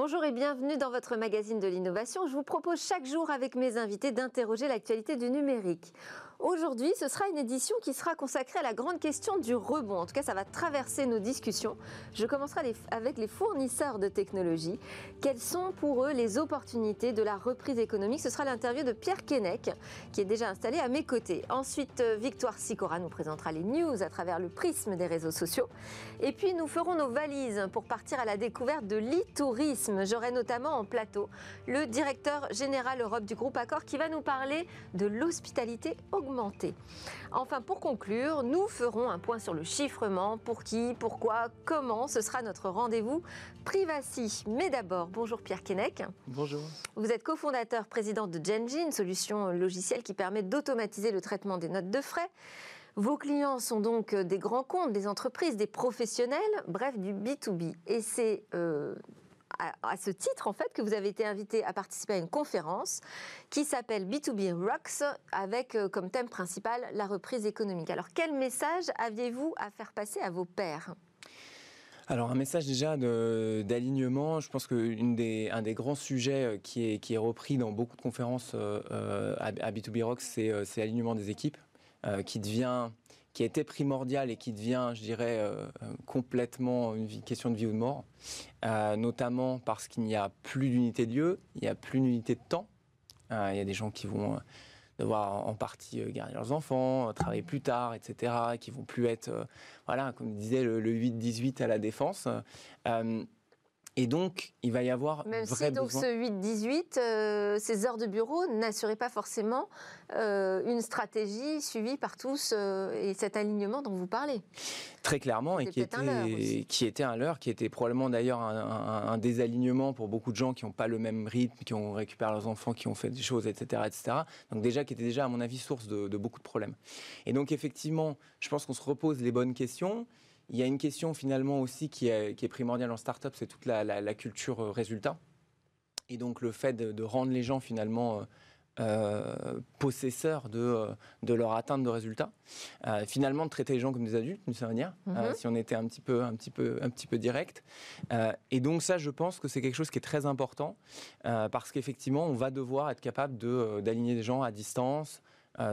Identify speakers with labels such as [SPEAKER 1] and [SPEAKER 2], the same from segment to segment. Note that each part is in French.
[SPEAKER 1] Bonjour et bienvenue dans votre magazine de l'innovation. Je vous propose chaque jour avec mes invités d'interroger l'actualité du numérique. Aujourd'hui, ce sera une édition qui sera consacrée à la grande question du rebond. En tout cas, ça va traverser nos discussions. Je commencerai avec les fournisseurs de technologies. Quelles sont pour eux les opportunités de la reprise économique? Ce sera l'interview de Pierre Keinec, qui est déjà installé à mes côtés. Ensuite, Victoire Sicora nous présentera les news à travers le prisme des réseaux sociaux. Et puis, nous ferons nos valises pour partir à la découverte de l'e-tourisme. J'aurai notamment en plateau le directeur général Europe du groupe Accor qui va nous parler de l'hospitalité augmentée Enfin, pour conclure, nous ferons un point sur le chiffrement, pour qui, pourquoi, comment. Ce sera notre rendez-vous Privacy. Mais d'abord, bonjour Pierre Keinec.
[SPEAKER 2] Bonjour.
[SPEAKER 1] Vous êtes cofondateur, président de Genji, une solution logicielle qui permet d'automatiser le traitement des notes de frais. Vos clients sont donc des grands comptes, des entreprises, des professionnels, bref, du B2B. Et c'est euh, à, ce titre, en fait, que vous avez été invité à participer à une conférence qui s'appelle B2B Rocks, avec euh, comme thème principal la reprise économique. Alors, quel message aviez-vous à faire passer à vos pairs?
[SPEAKER 2] Alors un message déjà d'alignement, je pense qu'un des, des grands sujets euh, qui est, qui est repris dans beaucoup de conférences euh, à, B2B Rocks, c'est l'alignement des équipes, qui devient qui était primordial et qui devient, je dirais, euh, euh, complètement une question de vie ou de mort, euh, notamment parce qu'il n'y a plus d'unité de lieu, il n'y a plus d'unité de temps. il y a des gens qui vont devoir en partie garder leurs enfants, travailler plus tard, etc., qui vont plus être, voilà, comme disait le, le 8-18 à la défense. Et donc, il va y avoir
[SPEAKER 1] Même
[SPEAKER 2] vrai
[SPEAKER 1] si donc ce 8-18, euh, ces heures de bureau n'assuraient pas forcément euh, une stratégie suivie par tous euh, et cet alignement dont vous parlez.
[SPEAKER 2] Très clairement, et qui était, qui était un leurre, qui était probablement d'ailleurs un, désalignement pour beaucoup de gens qui n'ont pas le même rythme, qui ont récupéré leurs enfants, qui ont fait des choses, etc., etc. Donc déjà, qui était déjà, à mon avis, source de, de beaucoup de problèmes. Et donc effectivement, je pense qu'on se repose les bonnes questions. Il y a une question finalement aussi qui est, primordiale en start-up, c'est toute la, culture euh, résultat. Et donc le fait de, rendre les gens finalement euh, euh, possesseurs de, de leur atteinte de résultats. finalement, de traiter les gens comme des adultes, d'une certaine manière, mhm. si on était un petit peu, un petit peu, un petit peu direct. et donc ça, je pense que c'est quelque chose qui est très important parce qu'effectivement, on va devoir être capable d'aligner des gens à distance,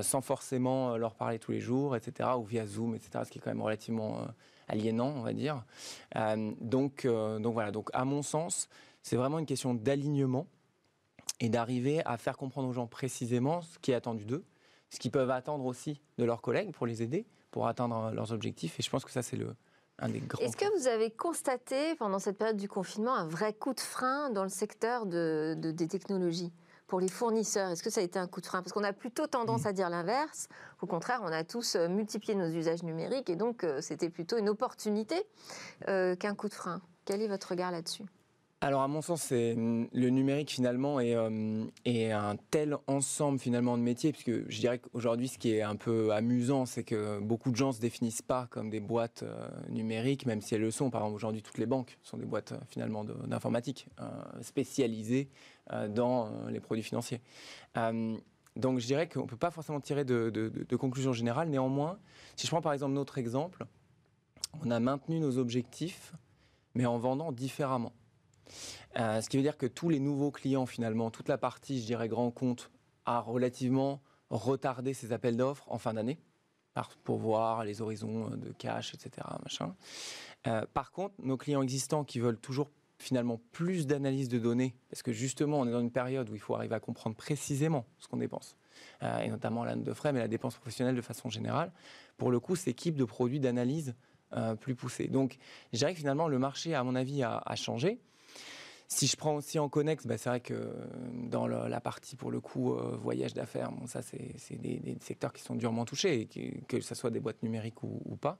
[SPEAKER 2] sans forcément leur parler tous les jours, etc., ou via Zoom, etc., ce qui est quand même relativement aliénant, on va dire. Euh, donc, euh, donc voilà, donc à mon sens, c'est vraiment une question d'alignement et d'arriver à faire comprendre aux gens précisément ce qui est attendu d'eux, ce qu'ils peuvent attendre aussi de leurs collègues pour les aider, pour atteindre leurs objectifs. Et je pense que ça, c'est le, un des grands.
[SPEAKER 1] Est-ce que vous avez constaté pendant cette période du confinement un vrai coup de frein dans le secteur de, des technologies? Pour les fournisseurs Est-ce que ça a été un coup de frein? Parce qu'on a plutôt tendance mmh. à dire l'inverse. Au contraire, on a tous euh, multiplié nos usages numériques et donc euh, c'était plutôt une opportunité euh, qu'un coup de frein. Quel est votre regard là-dessus?
[SPEAKER 2] Alors à mon sens, c'est le numérique finalement est, un tel ensemble finalement de métiers, puisque je dirais qu'aujourd'hui, ce qui est un peu amusant, c'est que beaucoup de gens se définissent pas comme des boîtes numériques, même si elles le sont. Par exemple, aujourd'hui, toutes les banques sont des boîtes finalement d'informatique spécialisées dans les produits financiers. Donc je dirais qu'on ne peut pas forcément tirer de, conclusion générale. Néanmoins, si je prends par exemple notre exemple, on a maintenu nos objectifs, mais en vendant différemment. Euh, ce qui veut dire que tous les nouveaux clients, finalement, toute la partie, je dirais, grand compte, a relativement retardé ses appels d'offres en fin d'année pour voir les horizons de cash, etc. Euh, par contre, nos clients existants qui veulent toujours finalement plus d'analyse de données, parce que justement, on est dans une période où il faut arriver à comprendre précisément ce qu'on dépense, euh, et notamment la de frais, mais la dépense professionnelle de façon générale. Pour le coup, s'équipe de produits d'analyse euh, plus poussés. Donc, je dirais que finalement, le marché, à mon avis, a changé. Si je prends aussi en connexe, bah, c'est vrai que dans la partie, pour le coup, euh, voyage d'affaires, bon, ça, c'est des, secteurs qui sont durement touchés, que, ce soit des boîtes numériques ou, pas.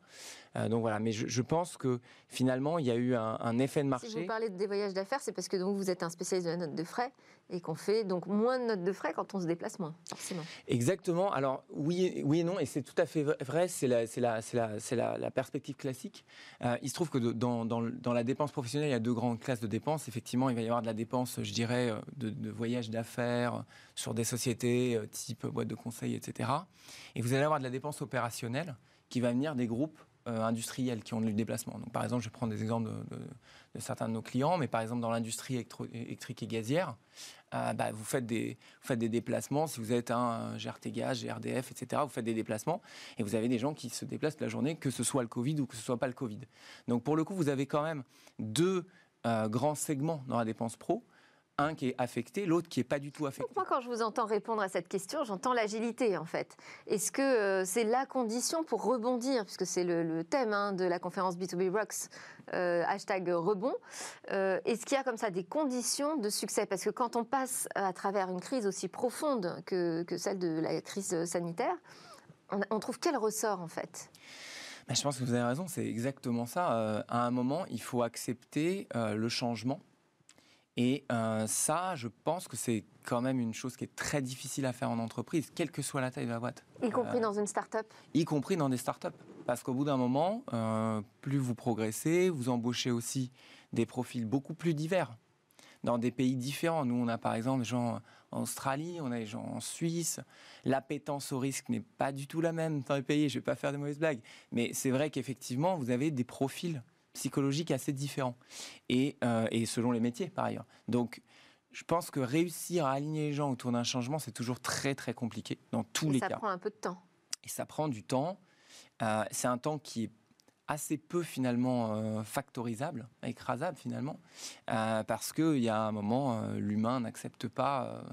[SPEAKER 2] Euh, donc voilà, mais je, pense que finalement, il y a eu un, effet de marché.
[SPEAKER 1] Si vous parlez des voyages d'affaires, c'est parce que donc, vous êtes un spécialiste de la note de frais et qu'on fait donc moins de notes de frais quand on se déplace moins, forcément.
[SPEAKER 2] Exactement. Alors oui, oui et non, et c'est tout à fait vrai. C'est la, la, la, la, perspective classique. Euh, il se trouve que dans, dans, dans, la dépense professionnelle, il y a deux grandes classes de dépenses. Effectivement, il va y avoir de la dépense, je dirais, euh, de, voyages d'affaires sur des sociétés euh, type boîte de conseil, etc. Et vous allez avoir de la dépense opérationnelle qui va venir des groupes industriels qui ont du déplacement. Donc, par exemple, je prendre des exemples de, certains de nos clients, mais par exemple dans l'industrie électrique et gazière, bah, vous, faites des, vous faites des déplacements. Si vous êtes un GRT Gaz, GRDF, etc., vous faites des déplacements et vous avez des gens qui se déplacent la journée, que ce soit le Covid ou que ce soit pas le Covid. Donc pour le coup, vous avez quand même deux grands segments dans la dépense pro un qui est affecté, l'autre qui n'est pas du tout affecté.
[SPEAKER 1] Moi, quand je vous entends répondre à cette question, j'entends l'agilité, en fait. Est-ce que euh, c'est la condition pour rebondir, puisque c'est le, thème hein, de la conférence B2B Rocks, euh, hashtag rebond, euh, est-ce qu'il y a comme ça des conditions de succès? Parce que quand on passe à travers une crise aussi profonde que, celle de la crise sanitaire, on, trouve quel ressort, en fait?
[SPEAKER 2] Ben, je pense que vous avez raison, c'est exactement ça. à un moment, il faut accepter le changement et euh, ça, je pense que c'est quand même une chose qui est très difficile à faire en entreprise, quelle que soit la taille de la boîte.
[SPEAKER 1] Y compris euh, dans une start-up
[SPEAKER 2] Y compris dans des start-up. Parce qu'au bout d'un moment, euh, plus vous progressez, vous embauchez aussi des profils beaucoup plus divers dans des pays différents. Nous, on a par exemple des gens en Australie, on a des gens en Suisse. L'appétence au risque n'est pas du tout la même dans les pays. Je ne vais pas faire de mauvaises blagues. Mais c'est vrai qu'effectivement, vous avez des profils psychologique assez différent. Et, euh, et selon les métiers, par ailleurs. Donc, je pense que réussir à aligner les gens autour d'un changement, c'est toujours très, très compliqué dans tous les cas.
[SPEAKER 1] Ça prend un peu de temps.
[SPEAKER 2] Et ça prend du temps. Euh, c'est un temps qui est assez peu finalement euh, factorisable, écrasable finalement, parce qu'il y a un moment, l'humain n'accepte pas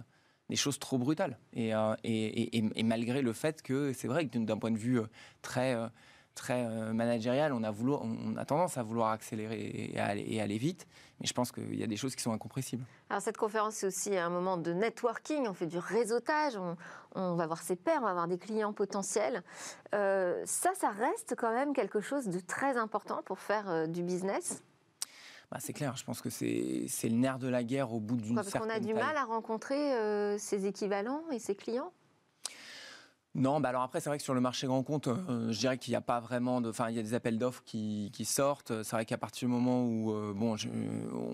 [SPEAKER 2] des choses trop brutales. Et, et, et, malgré le fait que c'est vrai que d'un point de vue très très euh, managérial, on a, voulu, on a tendance à vouloir accélérer et aller, vite, mais je pense qu'il y a des choses qui sont incompressibles.
[SPEAKER 1] Alors cette conférence, c'est aussi un moment de networking, on fait du réseautage, on, va voir ses pairs, on va avoir des clients potentiels. Euh, ça, ça reste quand même quelque chose de très important pour faire euh, du business
[SPEAKER 2] bah, c'est clair, je pense que c'est le nerf de la guerre au bout d'une certaine
[SPEAKER 1] Parce qu'on a du mal à rencontrer ses équivalents et ses clients
[SPEAKER 2] non, bah alors après, c'est vrai que sur le marché grand compte, euh, je dirais qu'il n'y a pas vraiment de. Enfin, il y a des appels d'offres qui, sortent. C'est vrai qu'à partir du moment où euh, bon,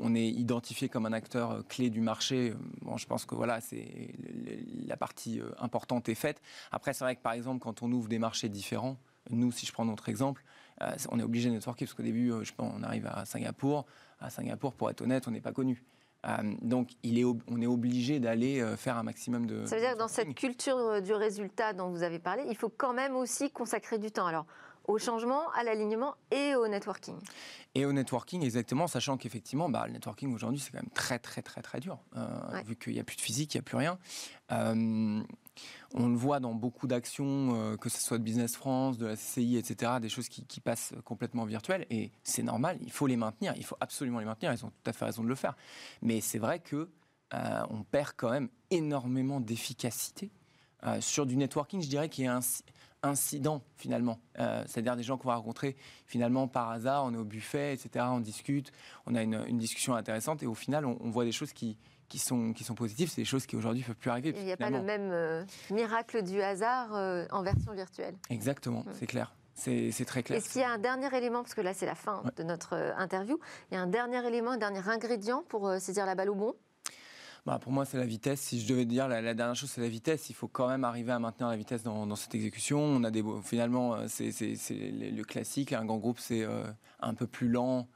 [SPEAKER 2] on est identifié comme un acteur euh, clé du marché, bon, je pense que voilà, c'est la partie importante est faite. Après, c'est vrai que par exemple, quand on ouvre des marchés différents, nous, si je prends notre exemple, on est obligé de networker parce qu'au début, je pense, on arrive à Singapour. À Singapour, pour être honnête, on n'est pas connu. Euh, donc, il est, on est obligé d'aller euh, faire un maximum de.
[SPEAKER 1] Ça veut dire que dans cette culture euh, du résultat dont vous avez parlé, il faut quand même aussi consacrer du temps. Alors, au changement, à l'alignement et au networking.
[SPEAKER 2] Et au networking, exactement, sachant qu'effectivement, bah, le networking aujourd'hui, c'est quand même très, très, très, très dur, vu qu'il n'y a plus de physique, il n'y a plus rien. On le voit dans beaucoup d'actions, euh, que ce soit de Business France, de la CCI, etc., des choses qui, passent complètement virtuelles. Et c'est normal, il faut les maintenir, il faut absolument les maintenir, ils ont tout à fait raison de le faire. Mais c'est vrai que euh, on perd quand même énormément d'efficacité euh, sur du networking, je dirais, qui est un incident finalement. C'est-à-dire des gens qu'on va rencontrer finalement par hasard, on est au buffet, etc., on discute, on a une, discussion intéressante et au final on voit des choses qui, qui sont, qui sont positives, c'est des choses qui aujourd'hui ne peuvent plus arriver.
[SPEAKER 1] Il n'y a pas le même euh, miracle du hasard euh, en version virtuelle.
[SPEAKER 2] Exactement, mm. c'est clair. C'est très clair.
[SPEAKER 1] Est-ce qu'il y a un dernier élément, parce que là c'est la fin de notre euh, interview, il y a un dernier élément, un dernier ingrédient pour saisir la balle au bon?
[SPEAKER 2] Bah, pour moi, c'est la vitesse. Si je devais dire la, dernière chose, c'est la vitesse. Il faut quand même arriver à maintenir la vitesse dans, dans cette exécution. On a des, finalement, c'est le classique. Un grand groupe, c'est un peu plus lent,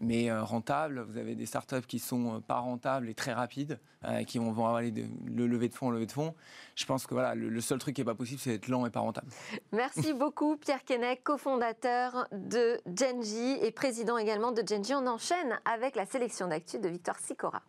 [SPEAKER 2] mais euh, rentable. Vous avez des startups qui sont euh, pas rentables et très rapides, euh, qui vont, vont de, le lever de fonds, lever de fonds. Je pense que voilà, le, seul truc qui est pas possible, c'est d'être lent et pas rentable.
[SPEAKER 1] Merci beaucoup, Pierre Keinec, cofondateur de Genji et président également de Genji. On enchaîne avec la sélection d'actu de Victoire Sicora.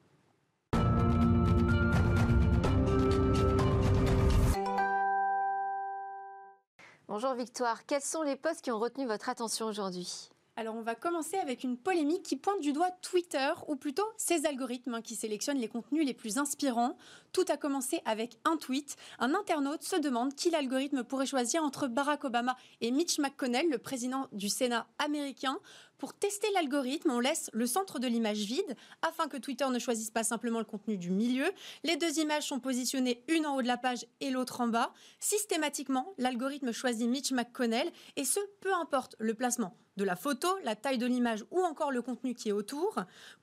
[SPEAKER 1] Bonjour Victoire, quels sont les postes qui ont retenu votre attention aujourd'hui?
[SPEAKER 3] Alors on va commencer avec une polémique qui pointe du doigt Twitter, ou plutôt ses algorithmes hein, qui sélectionnent les contenus les plus inspirants. Tout a commencé avec un tweet. Un internaute se demande qui l'algorithme pourrait choisir entre Barack Obama et Mitch McConnell, le président du Sénat américain. Pour tester l'algorithme, on laisse le centre de l'image vide afin que Twitter ne choisisse pas simplement le contenu du milieu. Les deux images sont positionnées une en haut de la page et l'autre en bas. Systématiquement, l'algorithme choisit Mitch McConnell et ce, peu importe le placement de la photo, la taille de l'image ou encore le contenu qui est autour.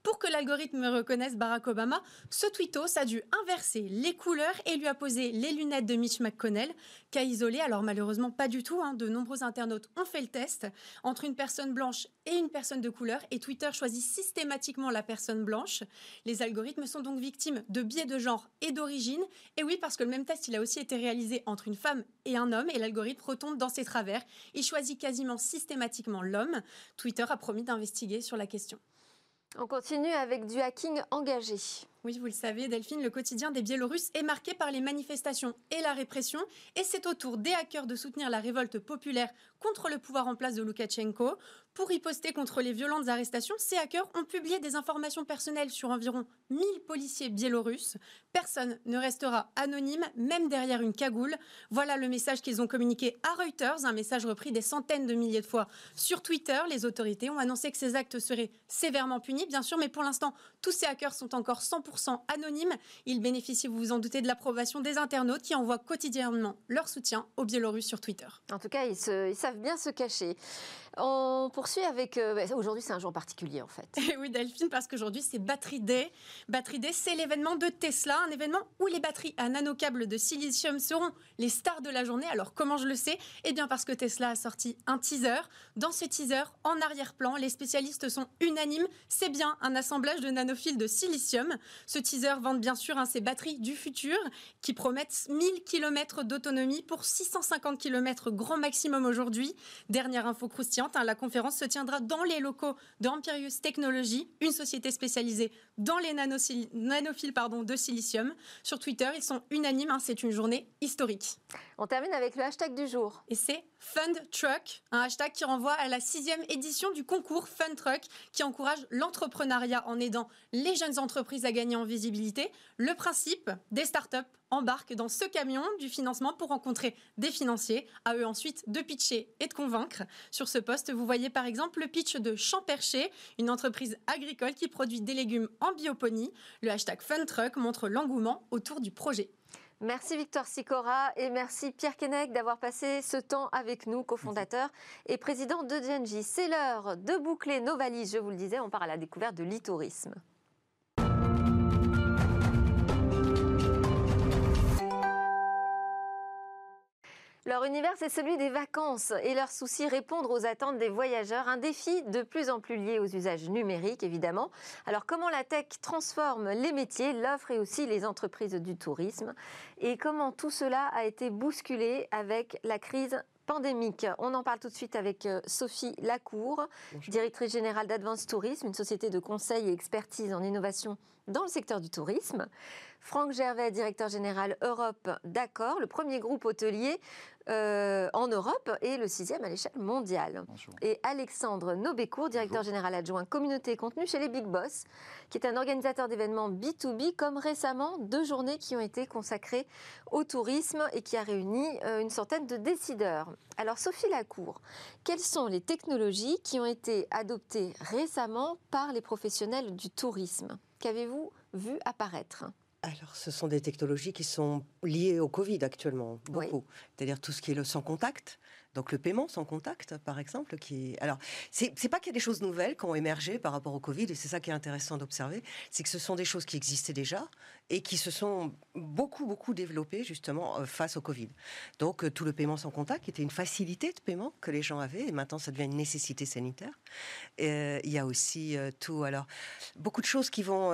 [SPEAKER 3] Pour que l'algorithme reconnaisse Barack Obama, ce tweetos a dû inverser les couleurs et lui a posé les lunettes de Mitch McConnell, qu'a isolé. Alors malheureusement pas du tout, hein. de nombreux internautes ont fait le test entre une personne blanche et une personne de couleur et Twitter choisit systématiquement la personne blanche. Les algorithmes sont donc victimes de biais de genre et d'origine. Et oui, parce que le même test, il a aussi été réalisé entre une femme et un homme et l'algorithme retombe dans ses travers. Il choisit quasiment systématiquement l'homme Twitter a promis d'investiguer sur la question.
[SPEAKER 1] On continue avec du hacking engagé.
[SPEAKER 3] Oui, vous le savez, Delphine, le quotidien des Biélorusses est marqué par les manifestations et la répression, et c'est au tour des hackers de soutenir la révolte populaire contre le pouvoir en place de Loukachenko. Pour riposter contre les violentes arrestations, ces hackers ont publié des informations personnelles sur environ 1000 policiers biélorusses. Personne ne restera anonyme, même derrière une cagoule. Voilà le message qu'ils ont communiqué à Reuters, un message repris des centaines de milliers de fois sur Twitter. Les autorités ont annoncé que ces actes seraient sévèrement punis, bien sûr, mais pour l'instant, tous ces hackers sont encore 100% anonymes. Ils bénéficient, vous vous en doutez, de l'approbation des internautes qui envoient quotidiennement leur soutien aux Biélorusses sur Twitter.
[SPEAKER 1] En tout cas, ils, ils savent bien se cacher. On poursuit avec. Euh, bah, aujourd'hui, c'est un jour particulier en fait.
[SPEAKER 3] oui, Delphine, parce qu'aujourd'hui, c'est Battery Day. Battery Day, c'est l'événement de Tesla, un événement où les batteries à nanocâbles de silicium seront les stars de la journée. Alors, comment je le sais? Eh bien, parce que Tesla a sorti un teaser. Dans ce teaser, en arrière-plan, les spécialistes sont unanimes. C'est bien un assemblage de nanophiles de silicium. Ce teaser vante bien sûr hein, ces batteries du futur qui promettent 1000 km d'autonomie pour 650 km grand maximum aujourd'hui. Dernière info croustillante Hein, la conférence se tiendra dans les locaux d'Amperius Technologies, une société spécialisée dans les nanophiles pardon, de silicium. Sur Twitter, ils sont unanimes, hein, c'est une journée historique.
[SPEAKER 1] On termine avec le hashtag du jour.
[SPEAKER 3] Et c'est Fund Truck, un hashtag qui renvoie à la sixième édition du concours Fund Truck, qui encourage l'entrepreneuriat en aidant les jeunes entreprises à gagner en visibilité. Le principe des startups embarquent dans ce camion du financement pour rencontrer des financiers, à eux ensuite de pitcher et de convaincre. Sur ce poste, vous voyez par exemple le pitch de Champercher, une entreprise agricole qui produit des légumes en bioponie. Le hashtag Fund Truck montre l'engouement autour du projet.
[SPEAKER 1] Merci Victor Sicora et merci Pierre Keinec d'avoir passé ce temps avec nous, cofondateur et président de DNJ. C'est l'heure de boucler nos valises, je vous le disais, on part à la découverte de l'itourisme. Leur univers, c'est celui des vacances et leur souci répondre aux attentes des voyageurs. Un défi de plus en plus lié aux usages numériques, évidemment. Alors, comment la tech transforme les métiers, l'offre et aussi les entreprises du tourisme? Et comment tout cela a été bousculé avec la crise pandémique? On en parle tout de suite avec euh, Sophie Lacour, directrice générale d'Advance Tourisme, une société de conseil et expertise en innovation dans le secteur du tourisme. Franck Gervais, directeur général Europe d'Accord, le premier groupe hôtelier euh, en Europe et le sixième à l'échelle mondiale. Et Alexandre Nobécourt, directeur général adjoint communauté et contenu chez les Big Boss, qui est un organisateur d'événements B2B, comme récemment deux journées qui ont été consacrées au tourisme et qui a réuni euh, une centaine de décideurs. Alors Sophie Lacour, quelles sont les technologies qui ont été adoptées récemment par les professionnels du tourisme? Qu'avez-vous vu apparaître?
[SPEAKER 4] Alors, ce sont des technologies qui sont liées au Covid actuellement, beaucoup. C'est-à-dire tout ce qui est le sans contact, donc le paiement sans contact, par exemple, qui alors c'est pas qu'il y a des choses nouvelles qui ont émergé par rapport au Covid, et c'est ça qui est intéressant d'observer, c'est que ce sont des choses qui existaient déjà et qui se sont beaucoup beaucoup développées justement euh, face au Covid. Donc euh, tout le paiement sans contact était une facilité de paiement que les gens avaient, et maintenant ça devient une nécessité sanitaire. Euh, il y a aussi tout alors beaucoup de choses qui vont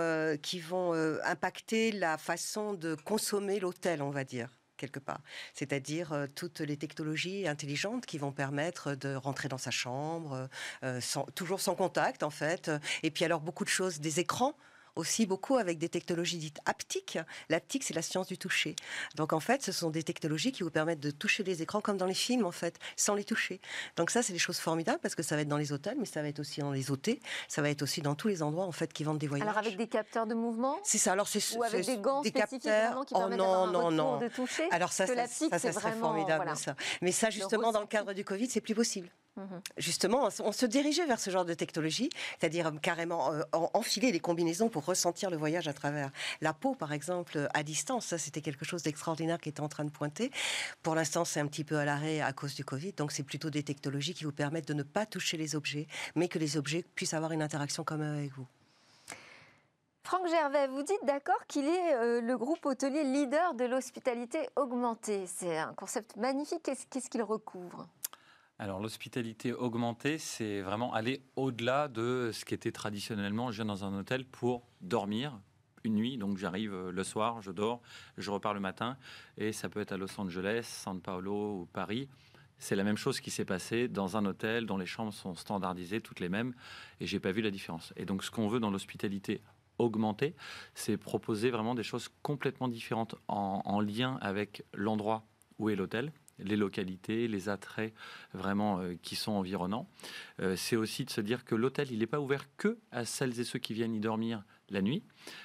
[SPEAKER 4] qui vont impacter la façon de consommer l'hôtel, on va dire quelque part. C'est-à-dire euh, toutes les technologies intelligentes qui vont permettre de rentrer dans sa chambre, euh, toujours sans contact en fait. Et puis alors beaucoup de choses, des écrans aussi beaucoup avec des technologies dites haptiques. L'haptique, c'est la science du toucher. Donc en fait, ce sont des technologies qui vous permettent de toucher les écrans comme dans les films, en fait, sans les toucher. Donc ça, c'est des choses formidables parce que ça va être dans les hôtels, mais ça va être aussi dans les hôtels, ça va être aussi dans tous les endroits en fait qui vendent des voyages.
[SPEAKER 1] Alors avec des capteurs de mouvement
[SPEAKER 4] C'est ça. Alors c'est
[SPEAKER 1] ou avec des gants spécifiques capteurs. qui oh permettent non, non, non. de toucher.
[SPEAKER 4] Alors ça, ça, ça, serait formidable ça. Mais ça, justement, dans le cadre du Covid, c'est plus possible. Mhm. Justement, on se dirigeait vers ce genre de technologie, c'est-à-dire euh, carrément euh, enfiler des combinaisons pour ressentir le voyage à travers la peau, par exemple, à distance. Ça, c'était quelque chose d'extraordinaire qui était en train de pointer. Pour l'instant, c'est un petit peu à l'arrêt à cause du Covid. Donc, c'est plutôt des technologies qui vous permettent de ne pas toucher les objets, mais que les objets puissent avoir une interaction comme avec vous.
[SPEAKER 1] Franck Gervais, vous dites d'accord qu'il est euh, le groupe hôtelier leader de l'hospitalité augmentée. C'est un concept magnifique. Qu'est-ce qu'il recouvre?
[SPEAKER 5] Alors l'hospitalité augmentée, c'est vraiment aller au-delà de ce qui était traditionnellement, je viens dans un hôtel pour dormir une nuit, donc j'arrive euh, le soir, je dors, je repars le matin, et ça peut être à Los Angeles, San Paulo ou Paris. C'est la même chose qui s'est passé dans un hôtel dont les chambres sont standardisées, toutes les mêmes, et j'ai pas vu la différence. Et donc ce qu'on veut dans l'hospitalité augmentée, c'est proposer vraiment des choses complètement différentes en lien avec l'endroit où est l'hôtel, les localités, les attraits vraiment euh, qui sont environnants. Euh, c'est aussi de se dire que l'hôtel, il n'est pas ouvert que à celles et ceux qui viennent y dormir la nuit.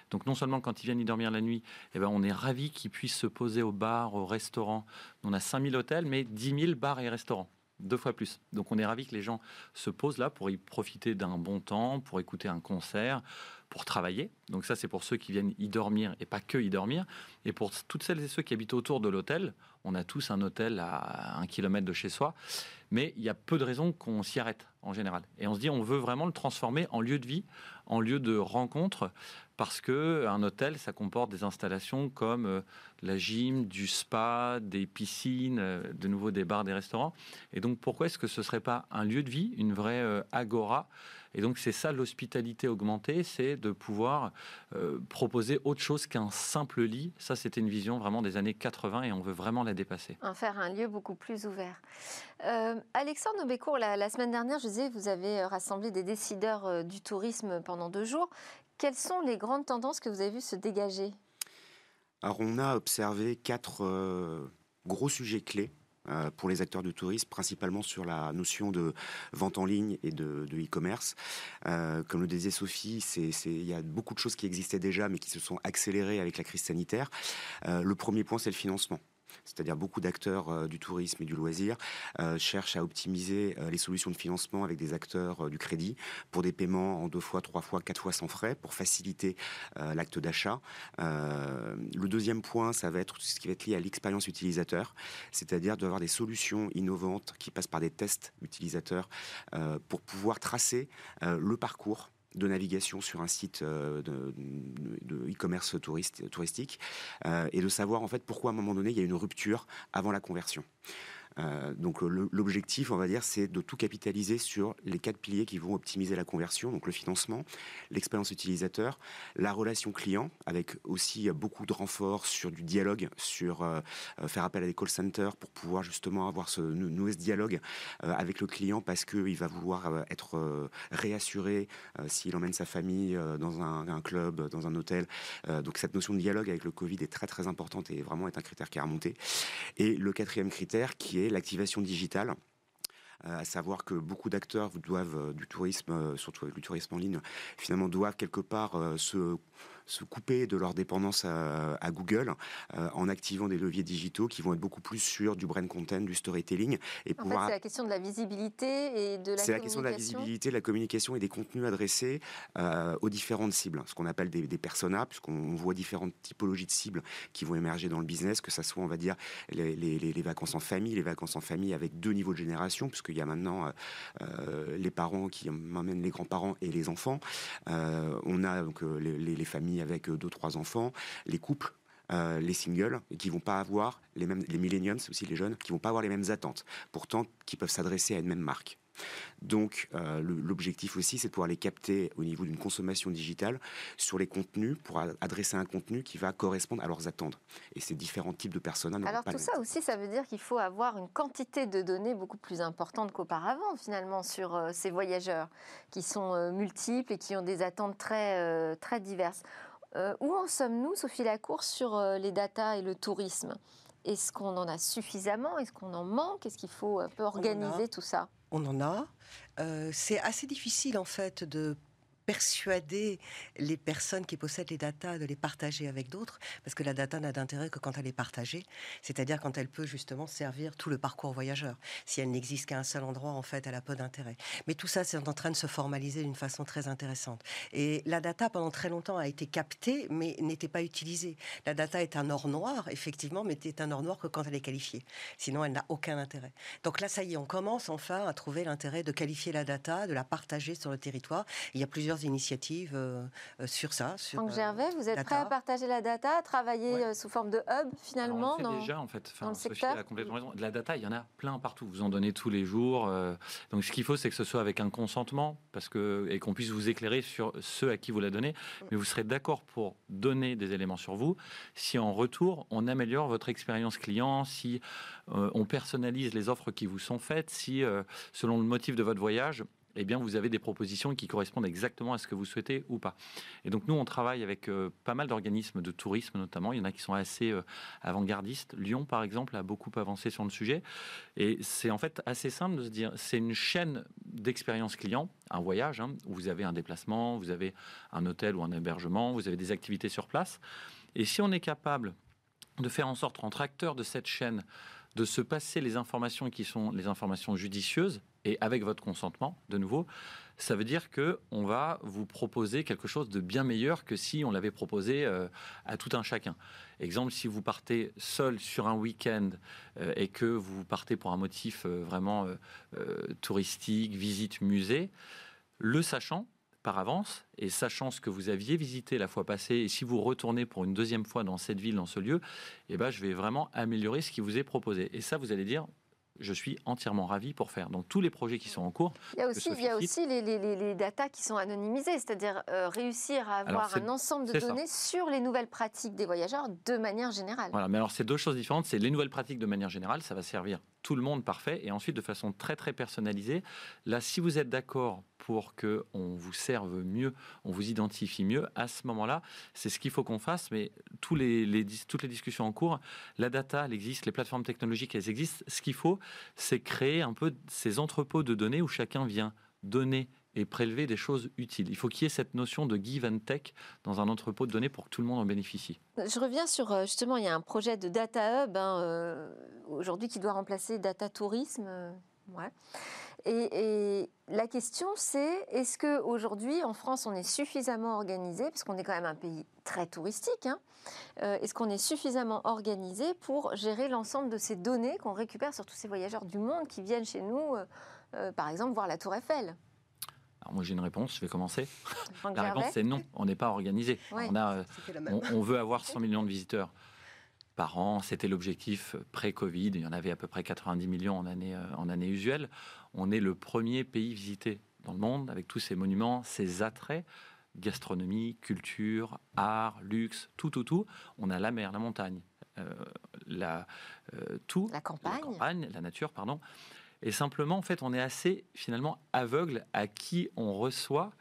[SPEAKER 5] Donc non seulement quand ils viennent y dormir la nuit, eh ben, on est ravi qu'ils puissent se poser au bar, au restaurant. On a 5000 hôtels, mais 10 000 bars et restaurants deux fois plus. Donc on est ravi que les gens se posent là pour y profiter d'un bon temps, pour écouter un concert, pour travailler. Donc ça, c'est pour ceux qui viennent y dormir et pas que y dormir. Et pour toutes celles et ceux qui habitent autour de l'hôtel, on a tous un hôtel à un kilomètre de chez soi, mais il y a peu de raisons qu'on s'y arrête en général. Et on se dit, on veut vraiment le transformer en lieu de vie, en lieu de rencontre, parce que un hôtel, ça comporte des installations comme euh, la gym, du spa, des piscines, euh, de nouveau des bars, des restaurants. Et donc, pourquoi est-ce que ce serait pas un lieu de vie, une vraie euh, agora et donc c'est ça l'hospitalité augmentée, c'est de pouvoir euh, proposer autre chose qu'un simple lit. Ça, c'était une vision vraiment des années 80 et on veut vraiment la dépasser.
[SPEAKER 1] En faire un lieu beaucoup plus ouvert. Euh, Alexandre Nobécourt, la, semaine dernière, je disais, vous avez euh, rassemblé des décideurs du tourisme pendant deux jours. Quelles sont les grandes tendances que vous avez vues se dégager?
[SPEAKER 6] Alors on a observé quatre gros sujets clés euh, pour les acteurs du tourisme, principalement sur la notion de vente en ligne et de e-commerce. Euh, comme le disait Sophie, il y a beaucoup de choses qui existaient déjà, mais qui se sont accélérées avec la crise sanitaire. Euh, le premier point, c'est le financement c'est-à-dire beaucoup d'acteurs euh, du tourisme et du loisir euh, cherchent à optimiser euh, les solutions de financement avec des acteurs du crédit pour des paiements en deux fois, trois fois, quatre fois sans frais pour faciliter l'acte d'achat. le deuxième point, ça va être ce qui va être lié à l'expérience utilisateur, c'est-à-dire d'avoir des solutions innovantes qui passent par des tests utilisateurs pour pouvoir tracer le parcours de navigation sur un site euh, de e-commerce touristique euh, et de savoir en fait pourquoi à un moment donné il y a une rupture avant la conversion. Euh, donc l'objectif, on va dire, c'est de tout capitaliser sur les quatre piliers qui vont optimiser la conversion, donc le financement, l'expérience utilisateur, la relation client, avec aussi beaucoup de renforts sur du dialogue, sur euh, euh, faire appel à des call centers pour pouvoir justement avoir ce nouveau dialogue avec le client parce qu'il va vouloir être réassuré s'il emmène sa famille dans un, un, club, dans un hôtel. donc cette notion de dialogue avec le Covid est très très importante et vraiment est un critère qui a remonté. Et le quatrième critère qui est l'activation digitale à savoir que beaucoup d'acteurs doivent euh, du tourisme, euh, surtout du tourisme en ligne, finalement doivent quelque part se se couper de leur dépendance à, Google euh, en activant des leviers digitaux qui vont être beaucoup plus sur du brand content, du storytelling.
[SPEAKER 1] Et en pouvoir... fait, c'est la question de la visibilité et de la
[SPEAKER 6] C'est la question de la visibilité, de la communication et des contenus adressés euh, aux différentes cibles, ce qu'on appelle des, des personas, puisqu'on voit différentes typologies de cibles qui vont émerger dans le business, que ça soit, on va dire, les, les, les vacances en famille, les vacances en famille avec deux niveaux de génération, puisqu'il y a maintenant euh, les parents qui m'emmènent les grands-parents et les enfants. on a donc les, les familles avec euh, deux trois enfants, les couples euh, les singles qui vont pas avoir les mêmes les millennials aussi les jeunes qui vont pas avoir les mêmes attentes pourtant qui peuvent s'adresser à une même marque donc euh, l'objectif aussi c'est de pouvoir les capter au niveau d'une consommation digitale sur les contenus pour adresser un contenu qui va correspondre à leurs attentes. Et ces différents types de personnes
[SPEAKER 1] alors tout ça aussi ça veut dire qu'il faut avoir une quantité de données beaucoup plus importante qu'auparavant finalement sur ces voyageurs qui sont multiples et qui ont des attentes très très diverses. Euh, où en sommes-nous, Sophie Lacour, sur euh, les datas et le tourisme? Est-ce qu'on en a suffisamment? Est-ce qu'on en manque? Est-ce qu'il faut un peu organiser tout ça?
[SPEAKER 4] On en a. Euh, c'est assez difficile en fait de persuader les personnes qui possèdent les datas de les partager avec d'autres, parce que la data n'a d'intérêt que quand elle est partagée, c'est-à-dire quand elle peut justement servir tout le parcours voyageur. Si elle n'existe qu'à un seul endroit, en fait, elle a peu d'intérêt. Mais tout ça, c'est en train de se formaliser d'une façon très intéressante. Et la data, pendant très longtemps, a été captée, mais n'était pas utilisée. La data est un or noir, effectivement, mais est un or noir que quand elle est qualifiée. Sinon, elle n'a aucun intérêt. Donc là, ça y est, on commence enfin à trouver l'intérêt de qualifier la data, de la partager sur le territoire. Il y a plusieurs initiatives euh, euh, sur ça. Sur,
[SPEAKER 1] Franck Gervais, vous êtes prêt à partager la data, à travailler euh, sous forme de hub finalement
[SPEAKER 5] on le fait déjà en fait. Enfin, Sophie a complètement raison. De la data, il y en a plein partout. Vous en donnez tous les jours. donc ce qu'il faut, c'est que ce soit avec un consentement, parce que et qu'on puisse vous éclairer sur ceux à qui vous la donnez. Mais vous serez d'accord pour donner des éléments sur vous si en retour on améliore votre expérience client, si on personnalise les offres qui vous sont faites, si selon le motif de votre voyage eh bien, vous avez des propositions qui correspondent exactement à ce que vous souhaitez ou pas. Et donc, nous, on travaille avec euh, pas mal d'organismes de tourisme, notamment. Il y en a qui sont assez euh, avant-gardistes. Lyon, par exemple, a beaucoup avancé sur le sujet. Et c'est en fait assez simple de se dire, c'est une chaîne d'expérience client, un voyage, hein, où vous avez un déplacement, vous avez un hôtel ou un hébergement, vous avez des activités sur place. Et si on est capable de faire en sorte, entre acteurs de cette chaîne, de se passer les informations qui sont les informations judicieuses et avec votre consentement, de nouveau, ça veut dire que on va vous proposer quelque chose de bien meilleur que si on l'avait proposé euh, à tout un chacun. Exemple, si vous partez seul sur un week-end euh, et que vous partez pour un motif euh, vraiment touristique, visite musée, le sachant, par avance et sachant ce que vous aviez visité la fois passée et si vous retournez pour une deuxième fois dans cette ville, dans ce lieu, eh ben, je vais vraiment améliorer ce qui vous est proposé. Et ça, vous allez dire, je suis entièrement ravi pour faire. Donc tous les projets qui sont en cours.
[SPEAKER 1] Il y a aussi, il y a aussi les, les, datas qui sont anonymisées, c'est-à-dire euh, réussir à avoir un ensemble de données sur les nouvelles pratiques des voyageurs de manière générale.
[SPEAKER 5] Voilà, mais alors c'est deux choses différentes. C'est les nouvelles pratiques de manière générale, ça va servir tout le monde parfait, et ensuite de façon très très personnalisée. Là, si vous êtes d'accord pour que on vous serve mieux, on vous identifie mieux, à ce moment-là, c'est ce qu'il faut qu'on fasse. Mais tous les, toutes les discussions en cours, la data, elle existe, les plateformes technologiques, elles existent. Ce qu'il faut, c'est créer un peu ces entrepôts de données où chacun vient donner et prélever des choses utiles. Il faut qu'il y ait cette notion de give and take dans un entrepôt de données pour que tout le monde en bénéficie.
[SPEAKER 1] Je reviens sur, euh, justement, il y a un projet de Data Hub hein, euh, aujourd'hui qui doit remplacer Data Tourisme. Euh. Et, la question, c'est est-ce qu'aujourd'hui, en France, on est suffisamment organisé, puisqu'on est quand même un pays très touristique, hein, est-ce qu'on est suffisamment organisé pour gérer l'ensemble de ces données qu'on récupère sur tous ces voyageurs du monde qui viennent chez nous, par exemple, voir la Tour Eiffel?
[SPEAKER 5] Moi j'ai une réponse, je vais commencer. la réponse c'est non, on n'est pas organisé. On, a, on, veut avoir 100 millions de visiteurs par an, c'était l'objectif pré-Covid, il y en avait à peu près 90 millions en année, euh, en année usuelle. On est le premier pays visité dans le monde avec tous ces monuments, ces attraits gastronomie, culture, art, luxe, tout, tout, tout. On a la mer, la montagne, euh, la, euh, tout.
[SPEAKER 1] La campagne. La
[SPEAKER 5] campagne, la nature, pardon. Et simplement, en fait, on est assez finalement aveugle à qui on reçoit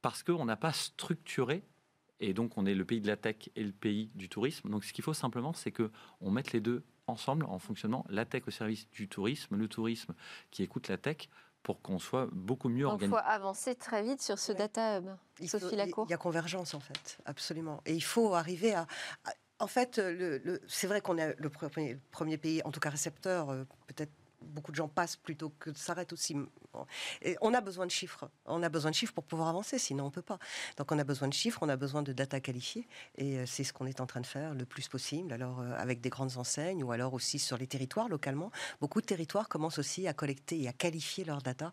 [SPEAKER 5] parce qu'on n'a pas structuré. Et donc, on est le pays de la tech et le pays du tourisme. Donc, ce qu'il faut simplement, c'est que on mette les deux ensemble en fonctionnement. La tech au service du tourisme, le tourisme qui écoute la tech pour qu'on soit beaucoup mieux organisé.
[SPEAKER 1] Il faut avancer très vite sur ce data hub. Sophie Lacour.
[SPEAKER 4] Il y a convergence en fait, absolument. Et il faut arriver à, en fait, le, c'est vrai qu'on est le premier, premier, pays, en tout cas récepteur, euh, peut-être beaucoup de gens passent plutôt que s'arrêtent aussi. On a besoin de chiffres. On a besoin de chiffres pour pouvoir avancer, sinon on peut pas. Donc on a besoin de chiffres, on a besoin de data qualifiées, et euh, c'est ce qu'on est en train de faire le plus possible. Alors euh, avec des grandes enseignes ou alors aussi sur les territoires localement, beaucoup de territoires commencent aussi à collecter et à qualifier leurs data.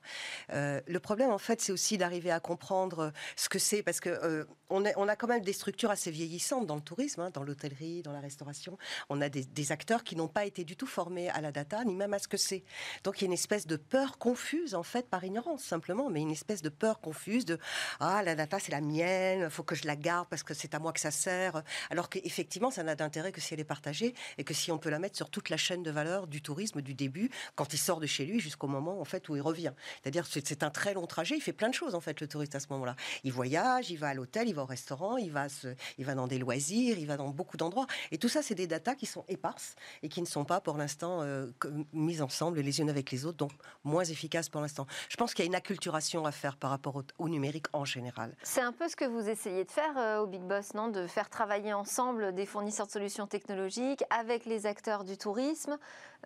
[SPEAKER 4] Euh, le problème en fait, c'est aussi d'arriver à comprendre ce que c'est, parce que on, a quand même des structures assez vieillissantes dans le tourisme, hein, dans l'hôtellerie, dans la restauration. On a des acteurs qui n'ont pas été du tout formés à la data, ni même à ce que c'est. Donc il y a une espèce de peur confuse en fait par ignorance simplement, mais une espèce de peur confuse de ah la data c'est la mienne, faut que je la garde parce que c'est à moi que ça sert, alors qu'effectivement ça n'a d'intérêt que si elle est partagée et que si on peut la mettre sur toute la chaîne de valeur du tourisme du début quand il sort de chez lui jusqu'au moment en fait où il revient. C'est-à-dire c'est un très long trajet, il fait plein de choses en fait le touriste à ce moment-là. Il voyage, il va à l'hôtel, il va au restaurant, il va se, il va dans des loisirs, il va dans beaucoup d'endroits et tout ça c'est des datas qui sont éparses et qui ne sont pas pour l'instant euh, mises ensemble les unes avec les autres, donc moins efficaces pour l'instant. Je pense qu'il y a une acculturation à faire par rapport au, numérique en général.
[SPEAKER 1] C'est un peu ce que vous essayez de faire euh, au Big Boss, non? De faire travailler ensemble des fournisseurs de solutions technologiques avec les acteurs du tourisme.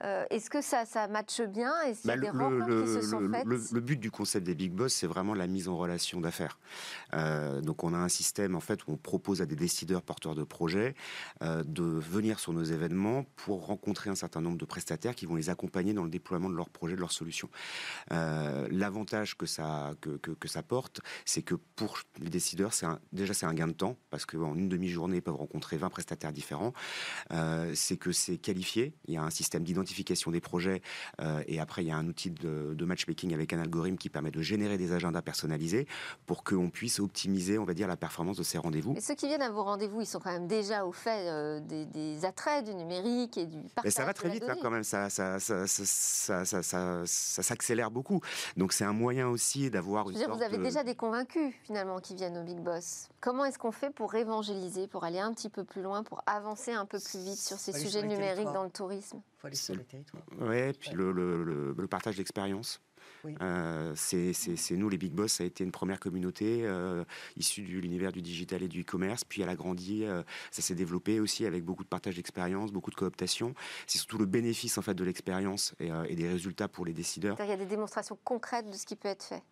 [SPEAKER 1] Euh, est-ce que ça, ça matche bien? Est-ce qu'il y a bah, des rencontres qui se sont faites?
[SPEAKER 6] le, but du concept des Big Boss, c'est vraiment la mise en relation d'affaires. Euh, donc on a un système en fait où on propose à des décideurs porteurs de projets de venir sur nos événements pour rencontrer un certain nombre de prestataires qui vont les accompagner dans le déploiement de leurs projets, de leurs solutions. L'avantage que ça, que, que, ça porte, c'est que pour les décideurs, c'est déjà c'est un gain de temps parce qu'en une demi-journée, ils peuvent rencontrer 20 prestataires différents. Euh, c'est que c'est qualifié. Il y a un système d'identification des projets euh, et après il y a un outil de, de, matchmaking avec un algorithme qui permet de générer des agendas personnalisés pour qu'on puisse optimiser, on va dire, la performance de ces rendez-vous.
[SPEAKER 1] Et ceux qui viennent à vos rendez-vous, ils sont quand même déjà au fait euh, des, attraits du numérique et du partage. Et
[SPEAKER 6] ça va très vite hein, quand même. Ça, ça, ça, ça, ça s'accélère beaucoup. Donc c'est un moyen aussi d'avoir.
[SPEAKER 1] Vous avez déjà des convaincus finalement qui viennent au Big Boss. Comment est-ce qu'on fait pour évangéliser, pour aller un petit peu plus loin, pour avancer un peu plus vite sur ces sujets numériques dans le tourisme?
[SPEAKER 4] Il faut aller sur les territoires.
[SPEAKER 6] Oui, puis Le, le, partage d'expérience. Euh, c'est nous, les Big Boss, ça a été une première communauté euh, issue de l'univers du digital et du e-commerce, puis elle a grandi, euh, ça s'est développé aussi avec beaucoup de partage d'expérience, beaucoup de cooptation. C'est surtout le bénéfice en fait de l'expérience et, et, des résultats pour les décideurs.
[SPEAKER 1] Il y a des démonstrations concrètes de ce qui peut être fait.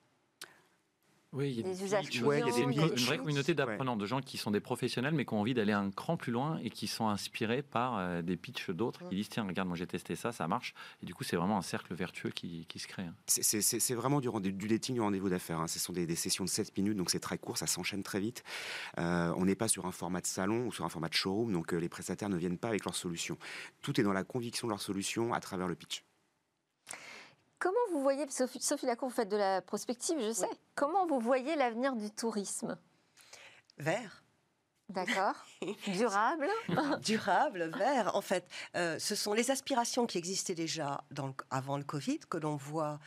[SPEAKER 5] Oui, il y a des usages il y a une, vraie communauté d'apprenants, de gens qui sont des professionnels, mais qui ont envie d'aller un cran plus loin et qui sont inspirés par euh, des pitchs d'autres qui disent tiens, regarde, moi j'ai testé ça, ça marche. Et du coup, c'est vraiment un cercle vertueux qui, qui se crée. Hein.
[SPEAKER 6] C'est vraiment du, du dating du rendez-vous d'affaires. Hein. Ce sont des, sessions de 7 minutes, donc c'est très court, ça s'enchaîne très vite. Euh, on n'est pas sur un format de salon ou sur un format de showroom, donc euh, les prestataires ne viennent pas avec leur solution. Tout est dans la conviction de leur solution à travers le pitch.
[SPEAKER 1] Comment vous voyez, Sophie, Sophie Lacour, vous faites de la prospective, je sais. Comment vous voyez l'avenir du tourisme?
[SPEAKER 4] Vert.
[SPEAKER 1] D'accord. Durable.
[SPEAKER 4] Durable, vert. En fait, euh, ce sont les aspirations qui existaient déjà avant le Covid que l'on voit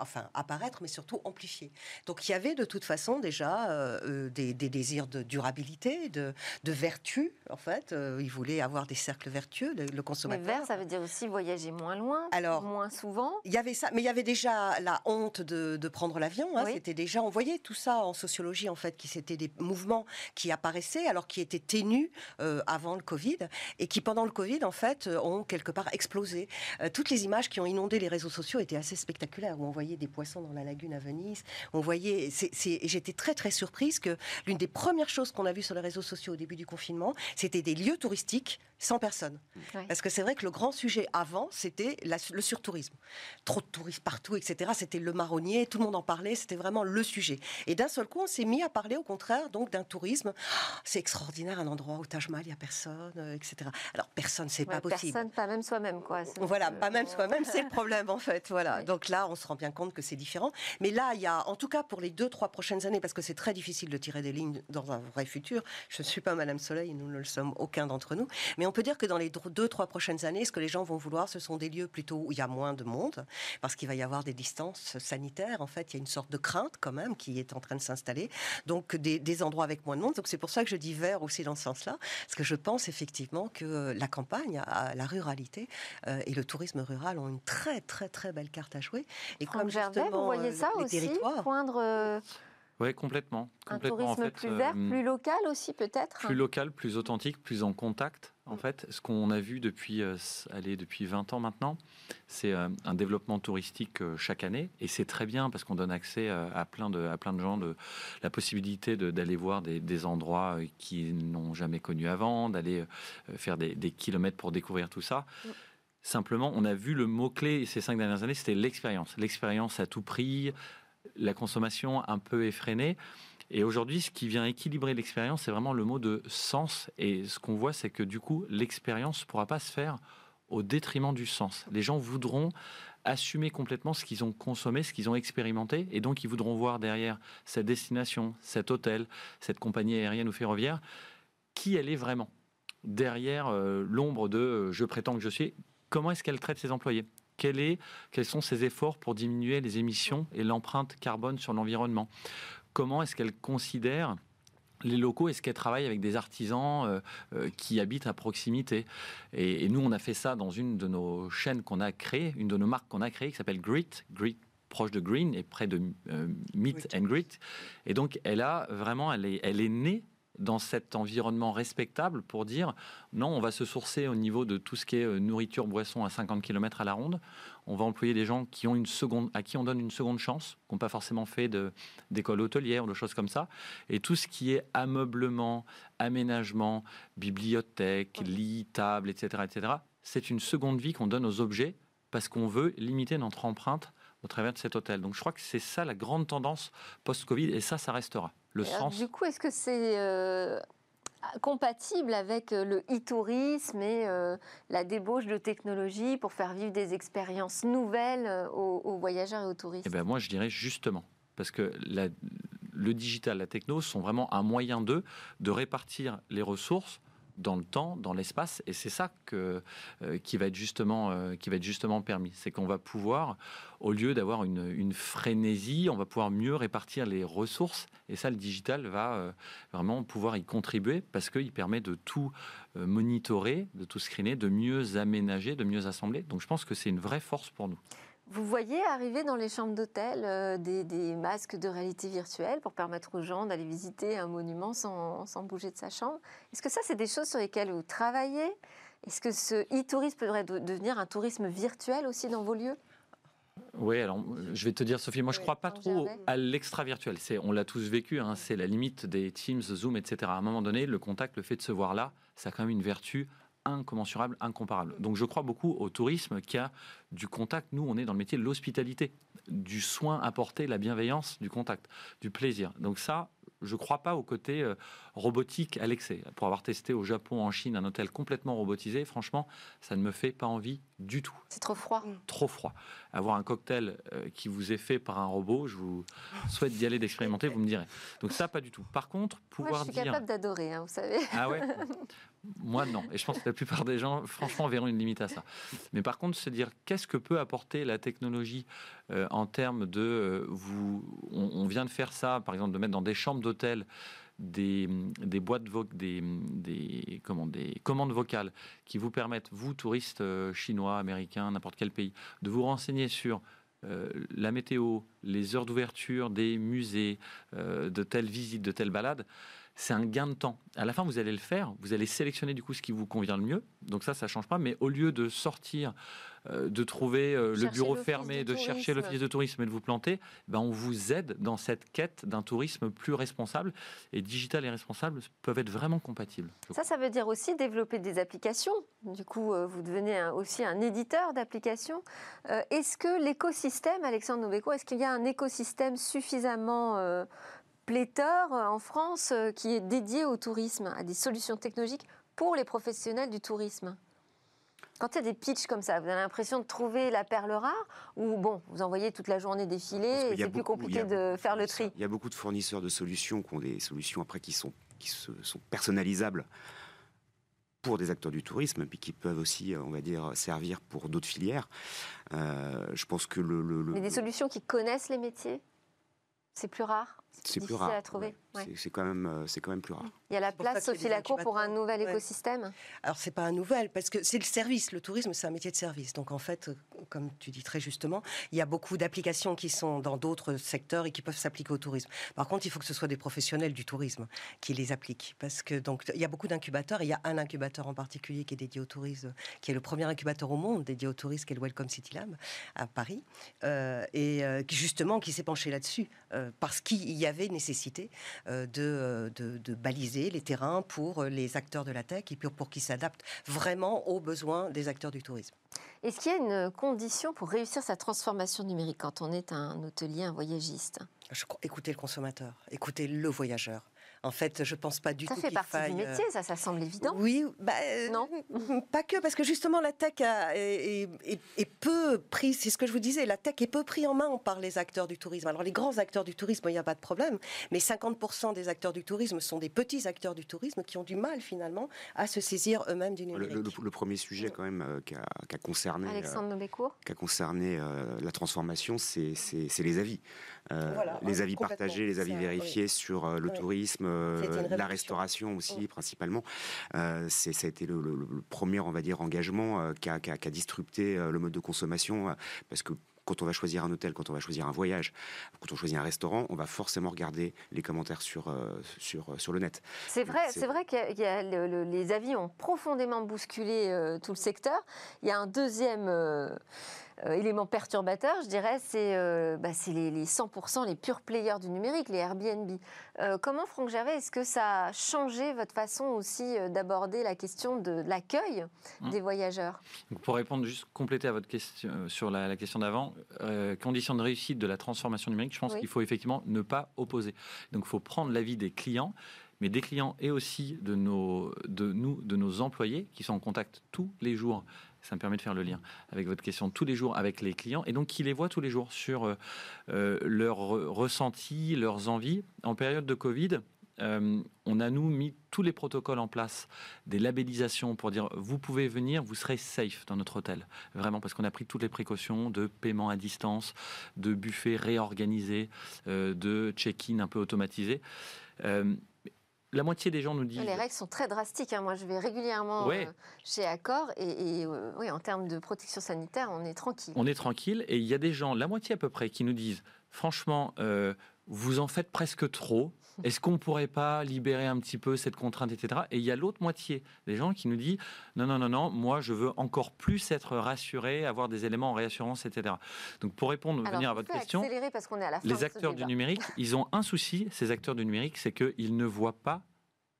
[SPEAKER 4] enfin, apparaître, mais surtout amplifier. Donc il y avait de toute façon déjà euh, euh, des, désirs de durabilité, de, vertu. En fait, ils voulaient avoir des cercles vertueux, le, consommateur.
[SPEAKER 1] Mais vert, ça veut dire aussi voyager moins loin, Alors, moins souvent.
[SPEAKER 4] Il y avait ça, mais il y avait déjà la honte de, prendre l'avion. Hein. C'était déjà, on voyait tout ça en sociologie en fait, qui c'était des mouvements qui apparaissaient. Alors qui étaient ténus euh, avant le Covid et qui, pendant le Covid, en fait, euh, ont quelque part explosé. Euh, toutes les images qui ont inondé les réseaux sociaux étaient assez spectaculaires, où on voyait des poissons dans la lagune à Venise. On voyait, j'étais très très surprise que l'une des premières choses qu'on a vues sur les réseaux sociaux au début du confinement, c'était des lieux touristiques sans personne. Parce que c'est vrai que le grand sujet avant, c'était le surtourisme. Trop de touristes partout, etc. C'était le marronnier, tout le monde en parlait, c'était vraiment le sujet. Et d'un seul coup, on s'est mis à parler au contraire donc d'un tourisme. c'est extraordinaire, un endroit où Taj Mahal, il n'y a personne, euh, etc. Alors personne, c'est pas possible.
[SPEAKER 1] Personne, pas même soi-même, quoi.
[SPEAKER 4] Voilà, pas même soi-même, c'est le problème en fait. Voilà. Donc là, on se rend bien compte que c'est différent. Mais là, il y a, en tout cas pour les deux, trois prochaines années, parce que c'est très difficile de tirer des lignes dans un vrai futur. Je ne suis pas Madame Soleil, nous ne le sommes aucun d'entre nous. Mais on peut dire que dans les deux, trois prochaines années, ce que les gens vont vouloir, ce sont des lieux plutôt où il y a moins de monde, parce qu'il va y avoir des distances sanitaires. En fait, il y a une sorte de crainte quand même qui est en train de s'installer. Donc des, des endroits avec moins de monde. Donc c'est pour ça que je dis vert aussi dans ce sens-là, parce que je pense effectivement que la campagne, la ruralité euh, et le tourisme rural ont une très très très belle carte à jouer.
[SPEAKER 1] Et comme Gervais, vous voyez euh, ça aussi, poindre euh,
[SPEAKER 5] oui, complètement,
[SPEAKER 1] Un tourisme plus vert, euh, plus local aussi peut-être
[SPEAKER 5] Plus local, plus authentique, plus en contact. En mm. fait, ce qu'on a vu depuis, euh, allez, depuis 20 ans maintenant, c'est euh, un développement touristique chaque année. Et c'est très bien parce qu'on donne accès à, plein de, à plein de gens de la possibilité d'aller voir des, endroits qu'ils n'ont jamais connus avant, d'aller faire des, kilomètres pour découvrir tout ça. Mm. Simplement, on a vu le mot-clé ces cinq dernières années, c'était l'expérience. L'expérience à tout prix, la consommation un peu effrénée. Et aujourd'hui, ce qui vient équilibrer l'expérience, c'est vraiment le mot de sens. Et ce qu'on voit, c'est que du coup, l'expérience ne pourra pas se faire au détriment du sens. Les gens voudront assumer complètement ce qu'ils ont consommé, ce qu'ils ont expérimenté, et donc ils voudront voir derrière cette destination, cet hôtel, cette compagnie aérienne ou ferroviaire, qui elle est vraiment. Derrière euh, l'ombre de euh, je prétends que je suis, comment est-ce qu'elle traite ses employés? Est, quels sont ses efforts pour diminuer les émissions et l'empreinte carbone sur l'environnement? Comment est-ce qu'elle considère les locaux, est-ce qu'elle travaille avec des artisans euh, euh, qui habitent à proximité? Et, nous, on a fait ça dans une de nos chaînes qu'on a créées, une de nos marques qu'on a créées qui s'appelle Grit, Grit proche de green et près de meet and greet. Et donc, elle a vraiment, elle est, elle est née dans cet environnement respectable pour dire non, on va se sourcer au niveau de tout ce qui est euh, nourriture, boisson à 50 km à la ronde. On va employer des gens qui ont une seconde, à qui on donne une seconde chance, qui n'ont pas forcément fait d'école hôtelière ou de choses comme ça. Et tout ce qui est ameublement, aménagement, bibliothèque, lit, table, etc., etc., c'est une seconde vie qu'on donne aux objets parce qu'on veut limiter notre empreinte au travers de cet hôtel. Donc je crois que c'est ça la grande tendance post-Covid et ça, ça restera.
[SPEAKER 1] Du coup, est-ce que c'est euh, compatible avec euh, le e-tourisme et euh, la débauche de technologies pour faire vivre des expériences nouvelles aux, voyageurs et aux touristes?
[SPEAKER 5] Eh ben Moi, je dirais justement, parce que le digital, la techno sont vraiment un moyen d'eux de répartir les ressources dans le temps, dans l'espace, et c'est ça que, euh, qui, va être justement, euh, qui va être justement permis. C'est qu'on va pouvoir, au lieu d'avoir une, frénésie, on va pouvoir mieux répartir les ressources, et ça, le digital va euh, vraiment pouvoir y contribuer parce qu'il permet de tout monitorer, de tout screener, de mieux aménager, de mieux assembler. Donc je pense que c'est une vraie force pour nous.
[SPEAKER 1] Vous voyez arriver dans les chambres d'hôtel euh, des, masques de réalité virtuelle pour permettre aux gens d'aller visiter un monument sans, bouger de sa chambre. Est-ce que ça, c'est des choses sur lesquelles vous travaillez? Est-ce que ce e-tourisme pourrait devenir un tourisme virtuel aussi dans vos lieux?
[SPEAKER 5] Oui, alors je vais te dire, Sophie, moi je ne crois pas trop à l'extra virtuel. on l'a tous vécu, hein, c'est la limite des Teams, Zoom, etc. À un moment donné, le contact, le fait de se voir là, ça a quand même une vertu incommensurable, incomparable. Donc je crois beaucoup au tourisme qui a du contact. Nous, on est dans le métier de l'hospitalité, du soin apporté, la bienveillance, du contact, du plaisir. Donc ça, je ne crois pas au côté euh, robotique à l'excès. Pour avoir testé au Japon, en Chine, un hôtel complètement robotisé, franchement, ça ne me fait pas envie du tout.
[SPEAKER 1] C'est trop froid.
[SPEAKER 5] Trop froid. Avoir un cocktail euh, qui vous est fait par un robot, je vous souhaite d'y aller d'expérimenter, vous me direz. Donc ça, pas du tout. Par contre, pouvoir Moi,
[SPEAKER 1] je suis capable d'adorer, hein, vous savez.
[SPEAKER 5] Ah ouais? Moi, non. Et je pense que la plupart des gens, franchement, verront une limite à ça. Mais par contre, se dire qu'est-ce que peut apporter la technologie euh, en termes de... Euh, vous, on, vient de faire ça, par exemple, de mettre dans des chambres d'hôtel des, boîtes des, des, commandes vocales qui vous permettent, vous, touristes euh, chinois, américains, n'importe quel pays, de vous renseigner sur la météo, les heures d'ouverture des musées, de telles visites, de telles balades c'est un gain de temps. À la fin, vous allez le faire, vous allez sélectionner du coup ce qui vous convient le mieux. Donc ça, ça change pas. Mais au lieu de sortir, euh, de trouver euh, le bureau fermé, de chercher l'office de tourisme et de vous planter, ben on vous aide dans cette quête d'un tourisme plus responsable. Et digital et responsable peuvent être vraiment compatibles.
[SPEAKER 1] Ça, ça veut dire aussi développer des applications. Du coup, euh, vous devenez aussi un éditeur d'applications. est-ce que l'écosystème, Alexandre Noveco, est-ce qu'il y a un écosystème suffisamment pléthore euh, en France euh, qui est dédié au tourisme, à des solutions technologiques pour les professionnels du tourisme. Quand il y a des pitchs comme ça, vous avez l'impression de trouver la perle rare ou bon, vous envoyez toute la journée défiler et c'est plus compliqué de faire le tri
[SPEAKER 6] Il y a beaucoup de fournisseurs de solutions qui ont des solutions après qui sont, qui sont personnalisables pour des acteurs du tourisme, puis qui peuvent aussi, on va dire, servir pour d'autres filières. Euh, je pense que le, le,
[SPEAKER 1] Mais des solutions qui connaissent les métiers, c'est plus rare
[SPEAKER 6] c'est plus rare. à trouver. C'est quand même, euh, c'est quand même plus rare.
[SPEAKER 1] Il y a la place, Sophie Lacour, pour un nouvel écosystème.
[SPEAKER 4] Alors c'est pas un nouvel, parce que c'est le service. Le tourisme, c'est un métier de service. Donc en fait, comme tu dis très justement, il y a beaucoup d'applications qui sont dans d'autres secteurs et qui peuvent s'appliquer au tourisme. Par contre, il faut que ce soit des professionnels du tourisme qui les appliquent, parce que donc il y a beaucoup d'incubateurs. Il y a un incubateur en particulier qui est dédié au tourisme, qui est le premier incubateur au monde dédié au tourisme, qui est le Welcome City Lab à Paris, euh, et euh, qui justement qui s'est penché là-dessus, parce qu'il y avait nécessité euh, euh, de, de, baliser les terrains pour euh, les acteurs de la tech et pour, pour qu'ils s'adaptent vraiment aux besoins des acteurs du tourisme.
[SPEAKER 1] Est-ce qu'il y a une condition pour réussir sa transformation numérique quand on est un hôtelier, un voyagiste?
[SPEAKER 4] Je Écoutez le consommateur, écoutez le voyageur. En fait, je pense pas du
[SPEAKER 1] tout.
[SPEAKER 4] Ça
[SPEAKER 1] fait partie du métier, ça, ça semble évident.
[SPEAKER 4] Oui, bah, non, pas que, parce que justement la tech est, peu prise. C'est ce que je vous disais, la tech est peu prise en main par les acteurs du tourisme. Alors les grands acteurs du tourisme, il n'y a pas de problème, mais 50% des acteurs du tourisme sont des petits acteurs du tourisme qui ont du mal finalement à se saisir eux-mêmes du numérique.
[SPEAKER 6] Le, premier sujet quand même euh, qui, a, concerné,
[SPEAKER 1] Alexandre
[SPEAKER 6] euh, qui a concerné euh, la transformation, c'est les avis. Les avis partagés, les avis vérifiés sur le tourisme, euh, la restauration aussi, principalement. Euh, ça a été le, premier, on va dire, engagement euh, qui a, qui, a, disrupté le mode de consommation, parce que quand on va choisir un hôtel, quand on va choisir un voyage, quand on choisit un restaurant, on va forcément regarder les commentaires sur, sur, sur le net.
[SPEAKER 1] C'est vrai, c'est vrai que les avis ont profondément bousculé tout le secteur. Il y a un deuxième euh, élément perturbateur, je dirais, c'est euh, bah, les, 100% les purs players du numérique, les Airbnb. Euh, comment, Franck Gervais, est-ce que ça a changé votre façon aussi d'aborder la question de l'accueil mmh. des voyageurs?
[SPEAKER 5] Pour répondre, juste compléter à votre question sur la, question d'avant, condition de réussite de la transformation numérique, je pense qu'il faut effectivement ne pas opposer. Donc il faut prendre l'avis des clients mais des clients et aussi de, nos, de nous, de nos employés qui sont en contact tous les jours ça me permet de faire le lien avec votre question tous les jours avec les clients et donc qui les voient tous les jours sur euh, euh, leurs ressentis, leurs envies. En période de Covid, euh, on a nous mis tous les protocoles en place, des labellisations pour dire vous pouvez venir, vous serez safe dans notre hôtel. Vraiment, parce qu'on a pris toutes les précautions de paiement à distance, de buffet réorganisé, de check-in un peu automatisé la moitié des gens nous disent.
[SPEAKER 1] Les règles sont très drastiques. Hein. Moi, je vais régulièrement euh, chez Accor et, euh, oui, en termes de protection sanitaire, on est tranquille.
[SPEAKER 5] On est tranquille et il y a des gens, la moitié à peu près, qui nous disent franchement, euh, vous en faites presque trop. Est-ce qu'on ne pourrait pas libérer un petit peu cette contrainte, etc. Et il y a l'autre moitié des gens qui nous disent non, non, non, non, moi je veux encore plus être rassuré, avoir des éléments en réassurance, etc. Donc pour répondre, venir à votre question,
[SPEAKER 1] parce à la
[SPEAKER 5] les acteurs du numérique, ils ont un souci, ces acteurs du numérique, c'est qu'ils ne voient pas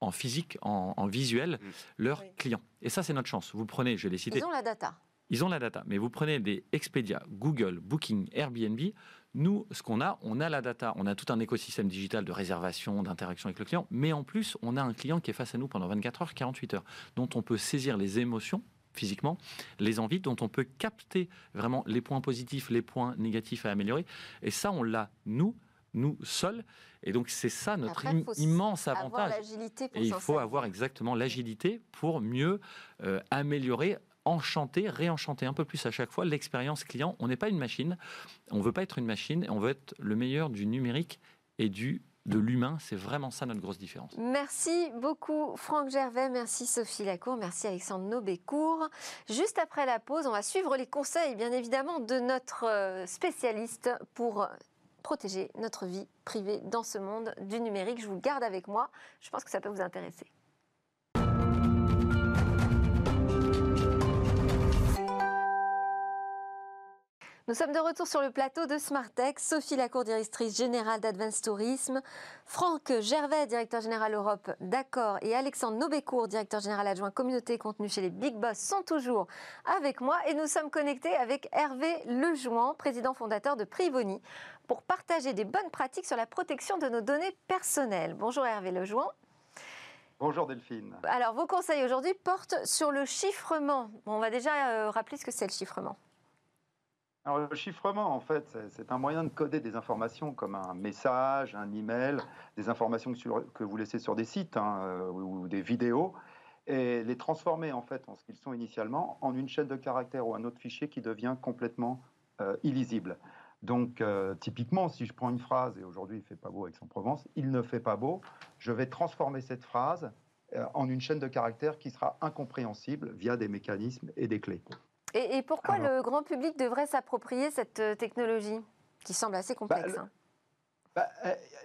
[SPEAKER 5] en physique, en, visuel, mm. leurs clients. Et ça, c'est notre chance. Vous prenez, je l'ai cité.
[SPEAKER 1] Ils ont la data.
[SPEAKER 5] Ils ont la data, mais vous prenez des Expedia, Google, Booking, Airbnb, nous, ce qu'on a, on a la data, on a tout un écosystème digital de réservation, d'interaction avec le client, mais en plus, on a un client qui est face à nous pendant 24 heures, 48 heures, dont on peut saisir les émotions physiquement, les envies, dont on peut capter vraiment les points positifs, les points négatifs à améliorer. Et ça, on l'a, nous, nous seuls. Et donc, c'est ça notre immense avantage. Et il faut avoir exactement l'agilité pour mieux euh, améliorer enchanter, réenchanter un peu plus à chaque fois l'expérience client. On n'est pas une machine, on veut pas être une machine, on veut être le meilleur du numérique et du de l'humain. C'est vraiment ça notre grosse différence.
[SPEAKER 1] Merci beaucoup Franck Gervais, merci Sophie Lacour, merci Alexandre Nobécourt. Juste après la pause, on va suivre les conseils bien évidemment de notre euh, spécialiste pour protéger notre vie privée dans ce monde du numérique. Je vous garde avec moi, je pense que ça peut vous intéresser. Nous sommes de retour sur le plateau de Smartech. Sophie Lacour, directrice générale d'Advance Tourisme, Franck Gervais, directeur général Europe d'Accord, et Alexandre Nobécourt, directeur général adjoint communauté et contenu chez les Big Boss, sont toujours avec moi. Et nous sommes connectés avec Hervé Lejouan, président fondateur de Privoni, pour partager des bonnes pratiques sur la protection de nos données personnelles. Bonjour Hervé Lejouan.
[SPEAKER 7] Bonjour Delphine.
[SPEAKER 1] Alors, vos conseils aujourd'hui portent sur le chiffrement. on va déjà euh, rappeler ce que c'est le chiffrement.
[SPEAKER 7] Alors, le chiffrement, en fait, c'est un moyen de coder des informations comme un message, un email, des informations que, vous laissez sur des sites hein, euh, ou, des vidéos, et les transformer en fait en ce qu'ils sont initialement en une chaîne de caractères ou un autre fichier qui devient complètement euh, illisible. Donc, euh, typiquement, si je prends une phrase, et aujourd'hui il fait pas beau avec son provence il ne fait pas beau, je vais transformer cette phrase en une chaîne de caractères qui sera incompréhensible via des mécanismes et des clés.
[SPEAKER 1] Et, pourquoi le grand public devrait s'approprier cette euh, technologie qui semble assez bah, complexe hein
[SPEAKER 7] bah,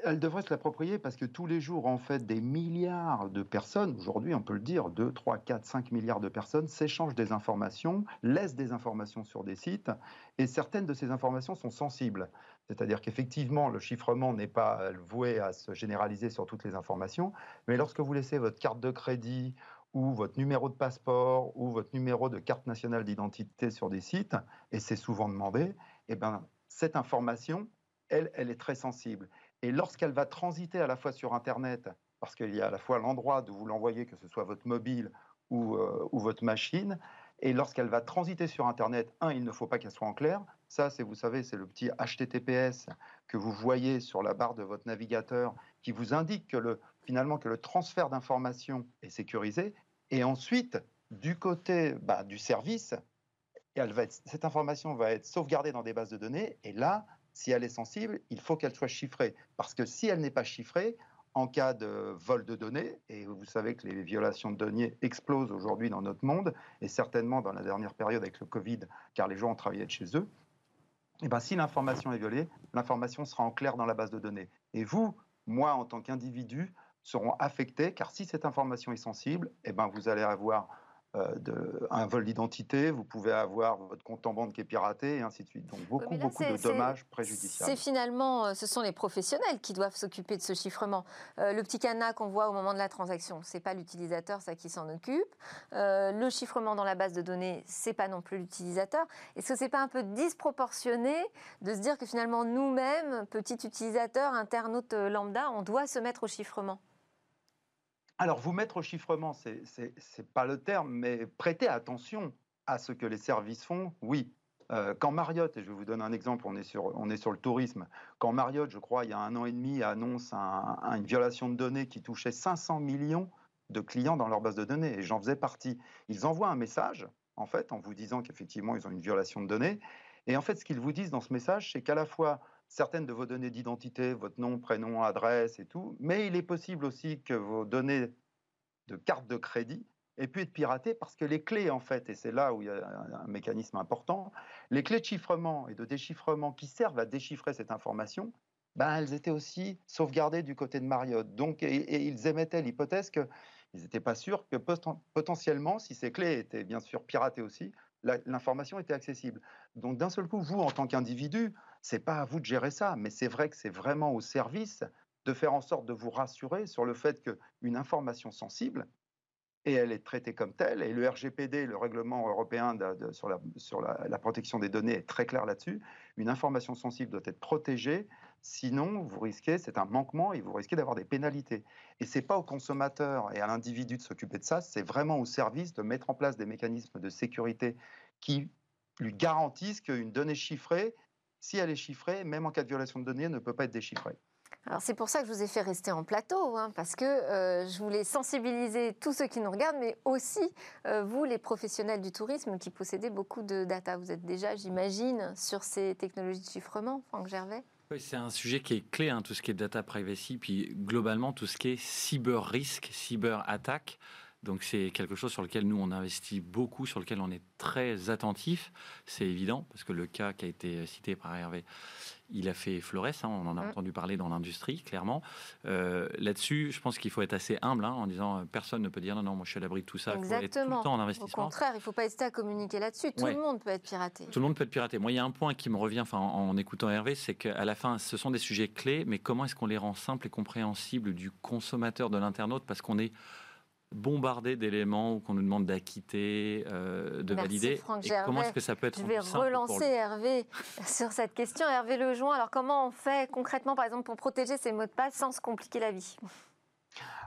[SPEAKER 7] elle devrait se l'approprier parce que tous les jours, en fait, des milliards de personnes, aujourd'hui on peut le dire, 2, 3, 4, 5 milliards de personnes s'échangent des informations, laissent des informations sur des sites, et certaines de ces informations sont sensibles. C'est-à-dire qu'effectivement, le chiffrement n'est pas voué à se généraliser sur toutes les informations, mais lorsque vous laissez votre carte de crédit ou votre numéro de passeport ou votre numéro de carte nationale d'identité sur des sites, et c'est souvent demandé, eh ben, cette information, elle, elle est très sensible. Et lorsqu'elle va transiter à la fois sur Internet, parce qu'il y a à la fois l'endroit d'où vous l'envoyez, que ce soit votre mobile ou, euh, ou votre machine, et lorsqu'elle va transiter sur Internet, un, il ne faut pas qu'elle soit en clair. Ça, c'est, vous savez, c'est le petit HTTPS que vous voyez sur la barre de votre navigateur qui vous indique que le, finalement que le transfert d'informations est sécurisé. Et ensuite, du côté bah, du service, cette information va être sauvegardée dans des bases de données. Et là, si elle est sensible, il faut qu'elle soit chiffrée. Parce que si elle n'est pas chiffrée, en cas de vol de données, et vous savez que les violations de données explosent aujourd'hui dans notre monde, et certainement dans la dernière période avec le Covid, car les gens ont travaillé de chez eux, eh ben, si l'information est violée, l'information sera en clair dans la base de données. Et vous, moi, en tant qu'individu, seront affectés, car si cette information est sensible, eh ben, vous allez avoir de, un vol d'identité, vous pouvez avoir votre compte en banque qui est piraté, et ainsi de suite. Donc beaucoup, beaucoup de dommages préjudiciables.
[SPEAKER 1] C'est finalement, euh, ce sont les professionnels qui doivent s'occuper de ce chiffrement. Euh, le petit cadenas qu'on voit au moment de la transaction, c'est pas l'utilisateur, ça qui s'en occupe. le chiffrement dans la base de données, c'est pas non plus l'utilisateur. Est-ce que c'est pas un peu disproportionné de se dire que finalement nous-mêmes, petits utilisateurs, internautes lambda, on doit se mettre au chiffrement?
[SPEAKER 7] Alors, vous mettre au chiffrement, ce n'est pas le terme, mais prêter attention à ce que les services font, oui. Euh, quand Marriott, et je vous donner un exemple, on est sur le tourisme, quand Marriott, je crois, il y a un an et demi, annonce une violation de données qui touchait 500 millions de clients dans leur base de données, et j'en faisais partie, ils envoient un message, en fait, en vous disant qu'effectivement, ils ont une violation de données, et en fait, ce qu'ils vous disent dans ce message, c'est qu'à la fois, certaines de vos données d'identité, votre nom, prénom, adresse et tout, mais il est possible aussi que vos données de carte de crédit aient pu être piratées parce que les clés, en fait, et c'est là où il y a un mécanisme important, les clés de chiffrement et de déchiffrement qui servent à déchiffrer cette information, ben, elles étaient aussi sauvegardées du côté de Marriott. Donc, et, ils émettaient l'hypothèse qu'ils n'étaient pas sûrs que potentiellement, si ces clés étaient bien sûr piratées aussi, l'information était accessible. Donc d'un seul coup, vous, en tant qu'individu, c'est pas à vous de gérer ça, mais c'est vrai que c'est vraiment au service de faire en sorte de vous rassurer sur le fait qu'une information sensible, et elle est traitée comme telle, et le RGPD, le règlement européen sur, la, sur la, protection des données est très clair là-dessus, une information sensible doit être protégée, sinon vous risquez, c'est un manquement, et vous risquez d'avoir des pénalités. Et ce n'est pas au consommateur et à l'individu de s'occuper de ça, c'est vraiment au service de mettre en place des mécanismes de sécurité qui lui garantissent qu'une donnée chiffrée si elle est chiffrée, même en cas de violation de données, elle ne peut pas être déchiffrée.
[SPEAKER 1] Alors c'est pour ça que je vous ai fait rester en plateau, hein, parce que euh, je voulais sensibiliser tous ceux qui nous regardent, mais aussi euh, vous, les professionnels du tourisme, qui possédez beaucoup de data. Vous êtes déjà, j'imagine, sur ces technologies de chiffrement, Franck Gervais?
[SPEAKER 5] Oui, c'est un sujet qui est clé, hein, tout ce qui est data privacy, puis globalement tout ce qui est cyber risque, cyber attaque. Donc c'est quelque chose sur lequel nous on investit beaucoup, sur lequel on est très attentif. C'est évident parce que le cas qui a été cité par Hervé, il a fait florès. Hein, on en a mm. entendu parler dans l'industrie, clairement. Euh, là-dessus, je pense qu'il faut être assez humble hein, en disant euh, personne ne peut dire non, non, moi je suis à l'abri de tout ça.
[SPEAKER 1] Exactement. Faut tout le temps en investissement. Au contraire, il ne faut pas hésiter à communiquer là-dessus. Tout le monde peut être piraté.
[SPEAKER 5] Tout le monde peut être piraté. Moi, il y a un point qui me revient, enfin, en, en écoutant Hervé, c'est qu'à la fin, ce sont des sujets clés, mais comment est-ce qu'on les rend simples et compréhensibles du consommateur, de l'internaute, parce qu'on est bombardé d'éléments qu'on nous demande d'acquitter, euh, de valider.
[SPEAKER 1] et comment est-ce que ça peut être Je vais relancer Hervé sur cette question. Hervé Lejoin, alors comment on fait concrètement, par exemple, pour protéger ces mots de passe sans se compliquer la vie?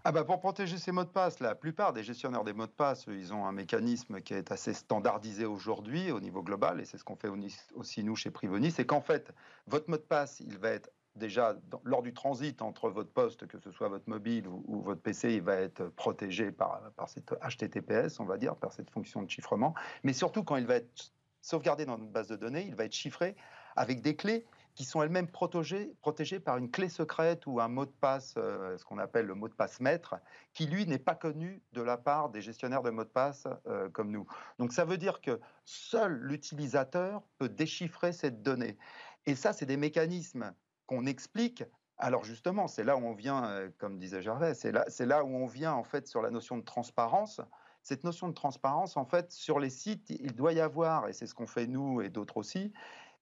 [SPEAKER 7] Ah bah pour protéger ces mots de passe, la plupart des gestionnaires des mots de passe, ils ont un mécanisme qui est assez standardisé aujourd'hui au niveau global, et c'est ce qu'on fait aussi nous chez Privoni, c'est qu'en fait, votre mot de passe, il va être déjà, lors du transit entre votre poste, que ce soit votre mobile ou, votre PC, il va être protégé par, par cette HTTPS, on va dire, par cette fonction de chiffrement. Mais surtout, quand il va être sauvegardé dans notre base de données, il va être chiffré avec des clés qui sont elles-mêmes protégées, protégées, par une clé secrète ou un mot de passe, euh, ce qu'on appelle le mot de passe maître, qui lui n'est pas connu de la part des gestionnaires de mots de passe euh, comme nous. Donc ça veut dire que seul l'utilisateur peut déchiffrer cette donnée. Et ça, c'est des mécanismes qu'on explique. Alors justement, c'est là où on vient, euh, comme disait Gervais, c'est là, où on vient en fait sur la notion de transparence. Cette notion de transparence, en fait, sur les sites, il doit y avoir, et c'est ce qu'on fait nous et d'autres aussi,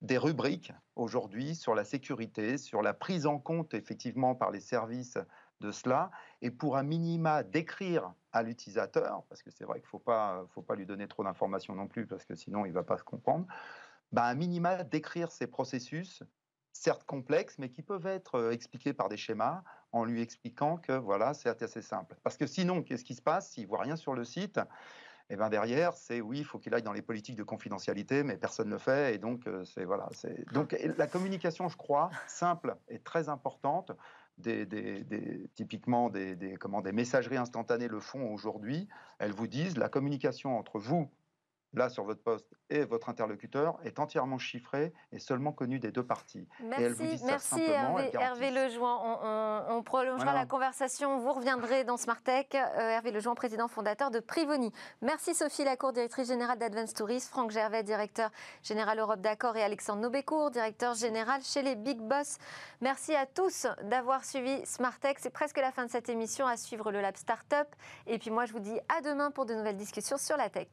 [SPEAKER 7] des rubriques aujourd'hui sur la sécurité, sur la prise en compte effectivement par les services de cela, et pour un minima décrire à l'utilisateur, parce que c'est vrai qu'il ne faut pas, faut pas lui donner trop d'informations non plus, parce que sinon il ne va pas se comprendre, bah, un minima décrire ces processus certes complexes, mais qui peuvent être euh, expliqués par des schémas en lui expliquant que voilà, c'est assez simple. Parce que sinon, qu'est-ce qui se passe s'il voit rien sur le site? Et eh ben derrière, c'est oui, il faut qu'il aille dans les politiques de confidentialité, mais personne ne le fait, et donc euh, c'est voilà. Donc la communication, je crois, simple et très importante. Typiquement des, des, comment, des messageries instantanées le font aujourd'hui. Elles vous disent la communication entre vous là sur votre poste et votre interlocuteur est entièrement chiffré et seulement connu des deux parties.
[SPEAKER 1] Merci, merci Hervé, Hervé Lejoin. On, prolongera la conversation. Vous reviendrez dans Smart Tech. Euh, Hervé Lejoin, président fondateur de Privoni. Merci Sophie Lacour, directrice générale d'Advance Tourisme. Franck Gervais, directeur général Europe d'Accord. Et Alexandre Nobécourt, directeur général chez les Big Boss. Merci à tous d'avoir suivi Smart Tech. C'est presque la fin de cette émission. À suivre le Lab Startup. Et puis moi, je vous dis à demain pour de nouvelles discussions sur la tech.